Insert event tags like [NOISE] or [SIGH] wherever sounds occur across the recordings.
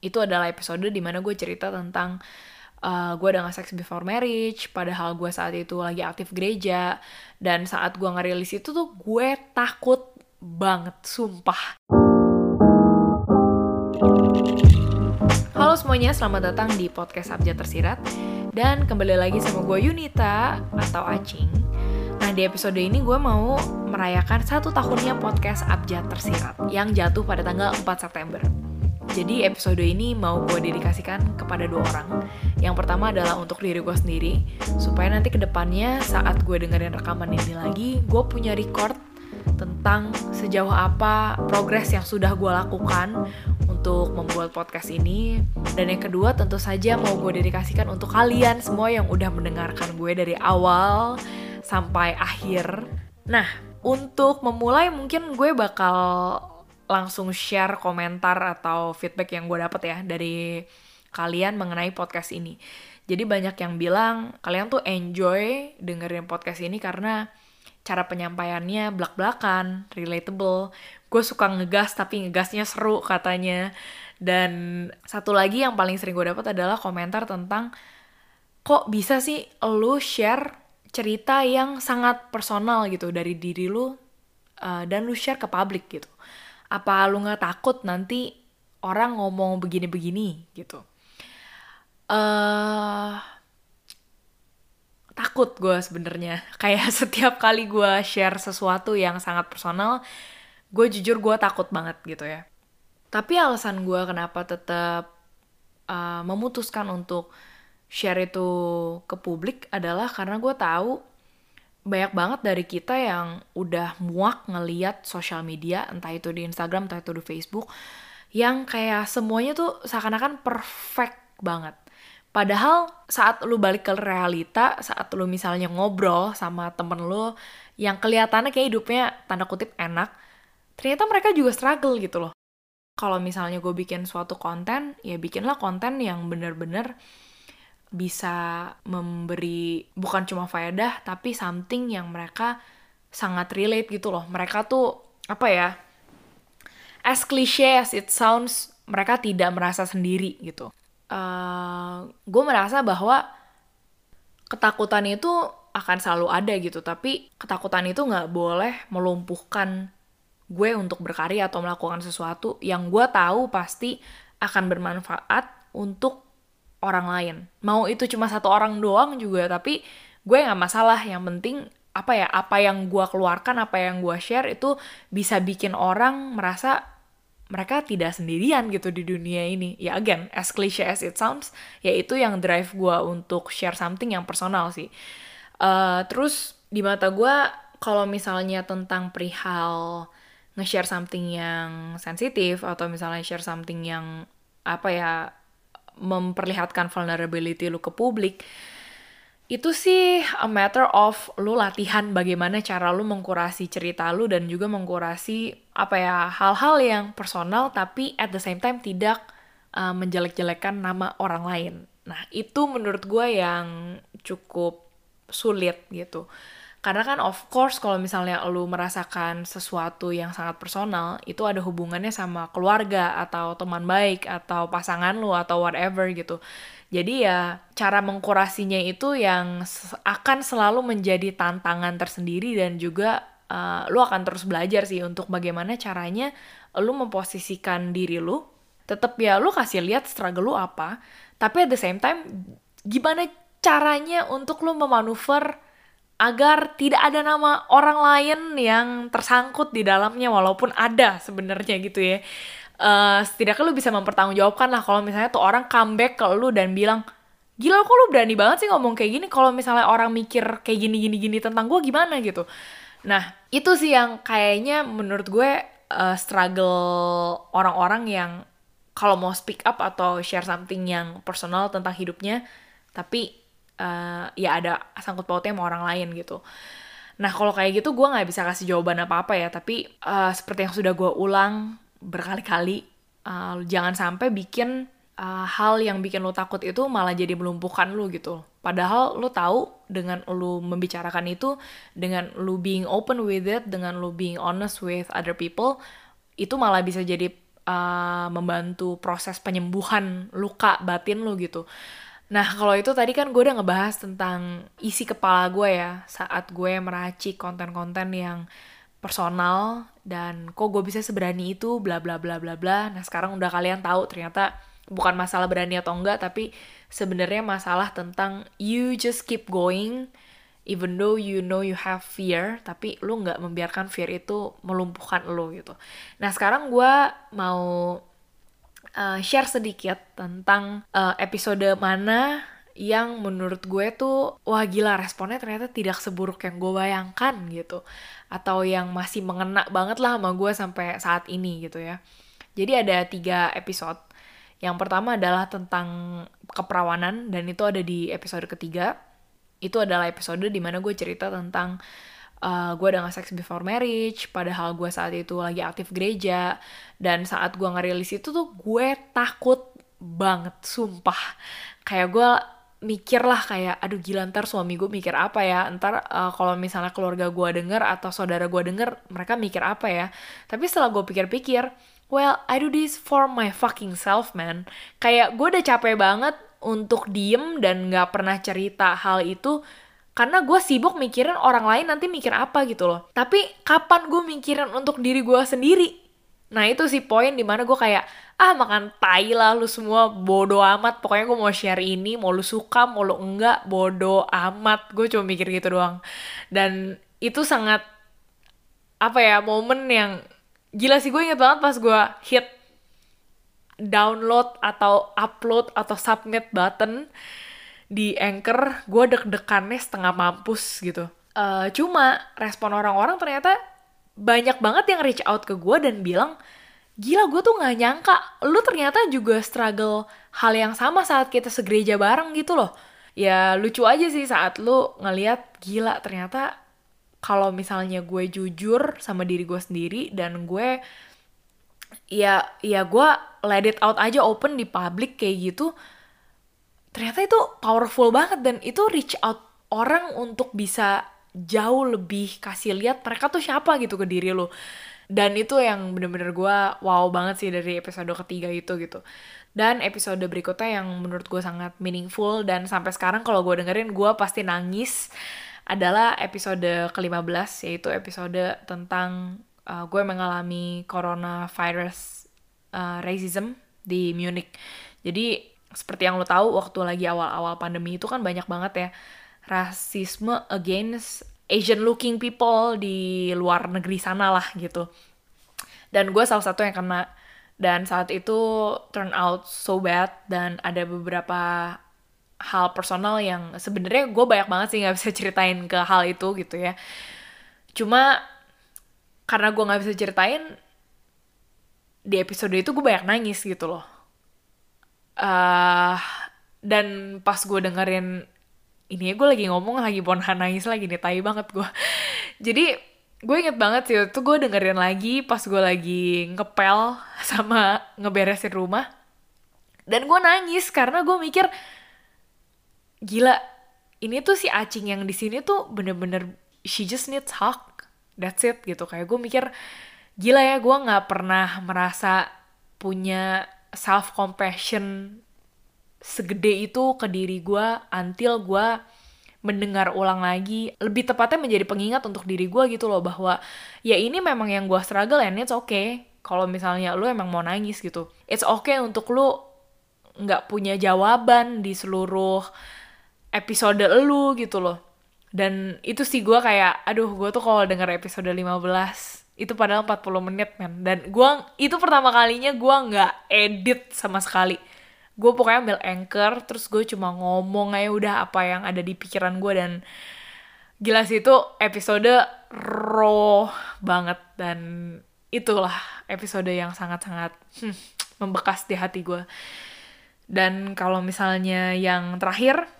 Itu adalah episode di mana gue cerita tentang uh, gue udah gak sex before marriage, padahal gue saat itu lagi aktif gereja, dan saat gue ngerilis itu tuh gue takut banget, sumpah. Halo semuanya, selamat datang di podcast Abjad Tersirat. Dan kembali lagi sama gue Yunita atau Acing. Nah di episode ini gue mau merayakan satu tahunnya podcast Abjad Tersirat Yang jatuh pada tanggal 4 September jadi episode ini mau gue dedikasikan kepada dua orang. Yang pertama adalah untuk diri gue sendiri, supaya nanti ke depannya saat gue dengerin rekaman ini lagi, gue punya record tentang sejauh apa progres yang sudah gue lakukan untuk membuat podcast ini. Dan yang kedua tentu saja mau gue dedikasikan untuk kalian semua yang udah mendengarkan gue dari awal sampai akhir. Nah, untuk memulai mungkin gue bakal langsung share komentar atau feedback yang gue dapet ya dari kalian mengenai podcast ini. Jadi banyak yang bilang kalian tuh enjoy dengerin podcast ini karena cara penyampaiannya belak-belakan, relatable. Gue suka ngegas tapi ngegasnya seru katanya. Dan satu lagi yang paling sering gue dapet adalah komentar tentang kok bisa sih lu share cerita yang sangat personal gitu dari diri lu uh, dan lu share ke publik gitu apa lu nggak takut nanti orang ngomong begini-begini gitu. Uh, takut gue sebenarnya. [LAUGHS] Kayak setiap kali gue share sesuatu yang sangat personal gue jujur gue takut banget gitu ya. Tapi alasan gue kenapa tetap uh, memutuskan untuk share itu ke publik adalah karena gue tahu banyak banget dari kita yang udah muak ngeliat sosial media, entah itu di Instagram, entah itu di Facebook, yang kayak semuanya tuh seakan-akan perfect banget. Padahal saat lu balik ke realita, saat lu misalnya ngobrol sama temen lu yang kelihatannya kayak hidupnya tanda kutip enak, ternyata mereka juga struggle gitu loh. Kalau misalnya gue bikin suatu konten, ya bikinlah konten yang bener-bener bisa memberi bukan cuma faedah tapi something yang mereka sangat relate gitu loh. Mereka tuh apa ya? As cliche as it sounds, mereka tidak merasa sendiri gitu. Uh, gue merasa bahwa ketakutan itu akan selalu ada gitu, tapi ketakutan itu nggak boleh melumpuhkan gue untuk berkarya atau melakukan sesuatu yang gue tahu pasti akan bermanfaat untuk orang lain. Mau itu cuma satu orang doang juga, tapi gue nggak masalah. Yang penting apa ya, apa yang gue keluarkan, apa yang gue share itu bisa bikin orang merasa mereka tidak sendirian gitu di dunia ini. Ya again, as cliche as it sounds, ya itu yang drive gue untuk share something yang personal sih. Uh, terus di mata gue, kalau misalnya tentang perihal nge-share something yang sensitif atau misalnya share something yang apa ya memperlihatkan vulnerability lu ke publik itu sih a matter of lu latihan bagaimana cara lu mengkurasi cerita lu dan juga mengkurasi apa ya hal-hal yang personal tapi at the same time tidak uh, menjelek-jelekan nama orang lain. Nah itu menurut gue yang cukup sulit gitu. Karena kan of course kalau misalnya lu merasakan sesuatu yang sangat personal, itu ada hubungannya sama keluarga atau teman baik atau pasangan lu atau whatever gitu. Jadi ya cara mengkurasinya itu yang akan selalu menjadi tantangan tersendiri dan juga uh, lu akan terus belajar sih untuk bagaimana caranya lu memposisikan diri lu. Tetap ya lu kasih lihat struggle lu apa, tapi at the same time gimana caranya untuk lu memanuver agar tidak ada nama orang lain yang tersangkut di dalamnya walaupun ada sebenarnya gitu ya. Uh, setidaknya lu bisa mempertanggungjawabkan lah kalau misalnya tuh orang comeback ke lu dan bilang gila kok lu berani banget sih ngomong kayak gini? Kalau misalnya orang mikir kayak gini gini gini tentang gue gimana? gitu. Nah itu sih yang kayaknya menurut gue uh, struggle orang-orang yang kalau mau speak up atau share something yang personal tentang hidupnya tapi uh, ya ada sangkut pautnya sama orang lain gitu. Nah kalau kayak gitu gue nggak bisa kasih jawaban apa-apa ya, tapi uh, seperti yang sudah gue ulang berkali-kali, uh, jangan sampai bikin uh, hal yang bikin lo takut itu malah jadi melumpuhkan lo gitu. Padahal lo tahu dengan lo membicarakan itu, dengan lo being open with it, dengan lo being honest with other people, itu malah bisa jadi uh, membantu proses penyembuhan luka batin lu gitu. Nah, kalau itu tadi kan gue udah ngebahas tentang isi kepala gue ya saat gue meracik konten-konten yang personal dan kok gue bisa seberani itu bla bla bla bla bla. Nah, sekarang udah kalian tahu ternyata bukan masalah berani atau enggak tapi sebenarnya masalah tentang you just keep going even though you know you have fear tapi lu nggak membiarkan fear itu melumpuhkan lu gitu. Nah, sekarang gue mau uh, share sedikit tentang uh, episode mana yang menurut gue tuh wah gila responnya ternyata tidak seburuk yang gue bayangkan gitu. Atau yang masih mengena banget lah sama gue sampai saat ini gitu ya. Jadi ada tiga episode. Yang pertama adalah tentang keperawanan dan itu ada di episode ketiga. Itu adalah episode di mana gue cerita tentang uh, gue udah gak sex before marriage padahal gue saat itu lagi aktif gereja dan saat gue ngerilis itu tuh gue takut banget sumpah. Kayak gue mikir lah kayak aduh gila ntar suami gue mikir apa ya? Ntar uh, kalau misalnya keluarga gue denger atau saudara gue denger mereka mikir apa ya? Tapi setelah gue pikir-pikir well I do this for my fucking self man. Kayak gue udah capek banget untuk diem dan gak pernah cerita hal itu karena gue sibuk mikirin orang lain nanti mikir apa gitu loh. Tapi kapan gue mikirin untuk diri gue sendiri? Nah itu sih poin di mana gue kayak ah makan tai lah lu semua bodo amat. Pokoknya gue mau share ini mau lu suka mau lu enggak bodo amat. Gue cuma mikir gitu doang. Dan itu sangat apa ya momen yang gila sih. Gue inget banget pas gue hit download atau upload atau submit button di Anchor gue deg-degannya setengah mampus gitu. Uh, cuma respon orang-orang ternyata banyak banget yang reach out ke gue dan bilang, gila gue tuh gak nyangka lu ternyata juga struggle hal yang sama saat kita segereja bareng gitu loh. Ya lucu aja sih saat lu ngeliat gila ternyata kalau misalnya gue jujur sama diri gue sendiri dan gue ya ya gue let it out aja open di publik kayak gitu ternyata itu powerful banget dan itu reach out orang untuk bisa jauh lebih kasih lihat mereka tuh siapa gitu ke diri lo. Dan itu yang bener-bener gue wow banget sih dari episode ketiga itu gitu. Dan episode berikutnya yang menurut gue sangat meaningful dan sampai sekarang kalau gue dengerin gue pasti nangis adalah episode ke-15 yaitu episode tentang uh, gue mengalami coronavirus uh, racism di Munich. Jadi seperti yang lo tahu waktu lagi awal-awal pandemi itu kan banyak banget ya rasisme against Asian looking people di luar negeri sana lah gitu. Dan gue salah satu yang kena dan saat itu turn out so bad dan ada beberapa hal personal yang sebenarnya gue banyak banget sih nggak bisa ceritain ke hal itu gitu ya. Cuma karena gue nggak bisa ceritain di episode itu gue banyak nangis gitu loh uh, dan pas gue dengerin ini gue lagi ngomong lagi bonhan nangis lagi nih tai banget gue [LAUGHS] jadi gue inget banget sih itu gue dengerin lagi pas gue lagi ngepel [LAUGHS] sama ngeberesin rumah. Dan gue nangis karena gue mikir gila ini tuh si acing yang di sini tuh bener-bener she just needs hug. That's it gitu. Kayak gue mikir gila ya gue nggak pernah merasa punya self compassion segede itu ke diri gue until gue mendengar ulang lagi. Lebih tepatnya menjadi pengingat untuk diri gue gitu loh bahwa ya ini memang yang gue struggle and it's okay. Kalau misalnya lu emang mau nangis gitu it's okay untuk lu nggak punya jawaban di seluruh episode lu gitu loh. Dan itu sih gue kayak aduh gue tuh kalau denger episode 15 itu padahal 40 menit men. Dan gue itu pertama kalinya gue nggak edit sama sekali. Gue pokoknya ambil anchor terus gue cuma ngomong aja udah apa yang ada di pikiran gue dan gila sih itu episode raw banget. Dan itulah episode yang sangat-sangat hmm, membekas di hati gue dan kalau misalnya yang terakhir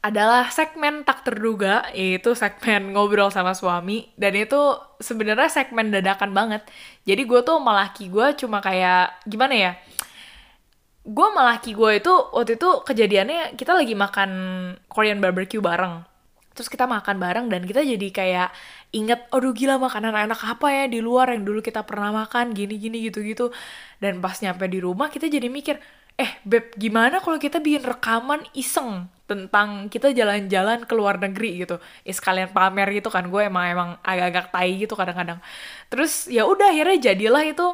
adalah segmen tak terduga yaitu segmen ngobrol sama suami. Dan itu sebenarnya segmen dadakan banget. Jadi gue tuh melaki gue cuma kayak gimana ya? Gue melaki gue itu waktu itu kejadiannya kita lagi makan Korean barbecue bareng. Terus kita makan bareng dan kita jadi kayak inget aduh gila makanan enak apa ya di luar yang dulu kita pernah makan gini gini gitu gitu. Dan pas nyampe di rumah kita jadi mikir eh beb gimana kalau kita bikin rekaman iseng tentang kita jalan-jalan ke luar negeri gitu. Ya sekalian pamer gitu kan gue emang emang agak-agak tai gitu kadang-kadang. Terus ya udah akhirnya jadilah itu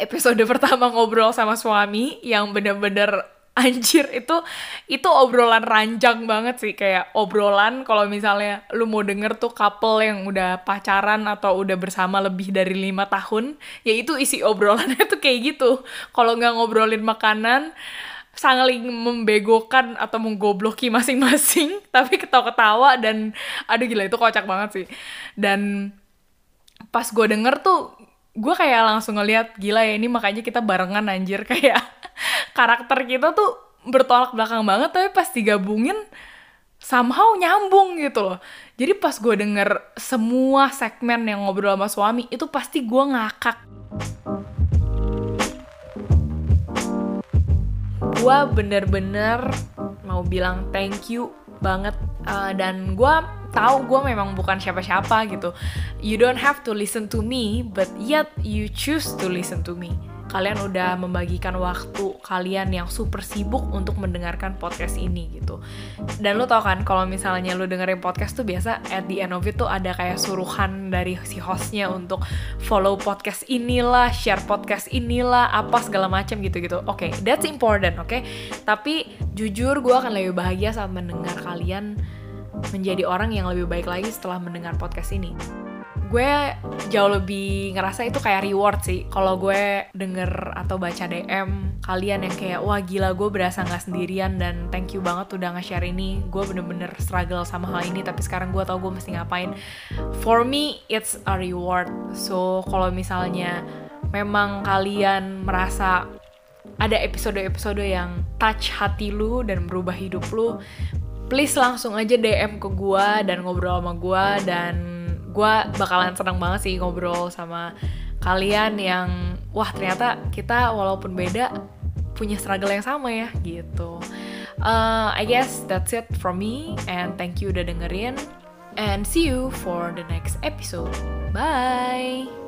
episode [LAUGHS] pertama ngobrol sama suami yang bener-bener [LAUGHS] anjir itu itu obrolan ranjang banget sih. Kayak obrolan kalau misalnya lu mau denger tuh couple yang udah pacaran atau udah bersama lebih dari lima tahun ya itu isi obrolannya [LAUGHS] tuh kayak gitu. Kalau nggak ngobrolin makanan saling membegokan atau menggobloki masing-masing [LAUGHS] tapi ketawa-ketawa dan aduh gila itu kocak banget sih. Dan pas gue denger tuh gue kayak langsung ngeliat gila ya ini makanya kita barengan anjir. [LAUGHS] Kayak karakter kita tuh bertolak belakang banget tapi pas digabungin somehow nyambung gitu loh. Jadi pas gue denger semua segmen yang ngobrol sama suami itu pasti gue ngakak gue bener-bener mau bilang thank you banget uh, dan gue tahu gue memang bukan siapa-siapa gitu. You don't have to listen to me, but yet you choose to listen to me. Kalian udah membagikan waktu kalian yang super sibuk untuk mendengarkan podcast ini gitu. Dan lo tau kan kalau misalnya lo dengerin podcast tuh biasa at the end of it tuh ada kayak suruhan dari si hostnya untuk follow podcast inilah, share podcast inilah, apa segala macam gitu-gitu. Oke, okay, that's important, oke? Okay? Tapi jujur gue akan lebih bahagia saat mendengar kalian menjadi orang yang lebih baik lagi setelah mendengar podcast ini. Gue jauh lebih ngerasa itu kayak reward sih. Kalau gue denger atau baca DM kalian yang kayak, wah gila gue berasa gak sendirian dan thank you banget udah nge-share ini. Gue bener-bener struggle sama hal ini, tapi sekarang gue tau gue mesti ngapain. For me, it's a reward. So, kalau misalnya memang kalian merasa ada episode-episode yang touch hati lu dan merubah hidup lu, please langsung aja DM ke gue dan ngobrol sama gue dan gue bakalan senang banget sih ngobrol sama kalian yang wah ternyata kita walaupun beda punya struggle yang sama ya gitu. Uh, I guess that's it from me and thank you udah dengerin and see you for the next episode. Bye.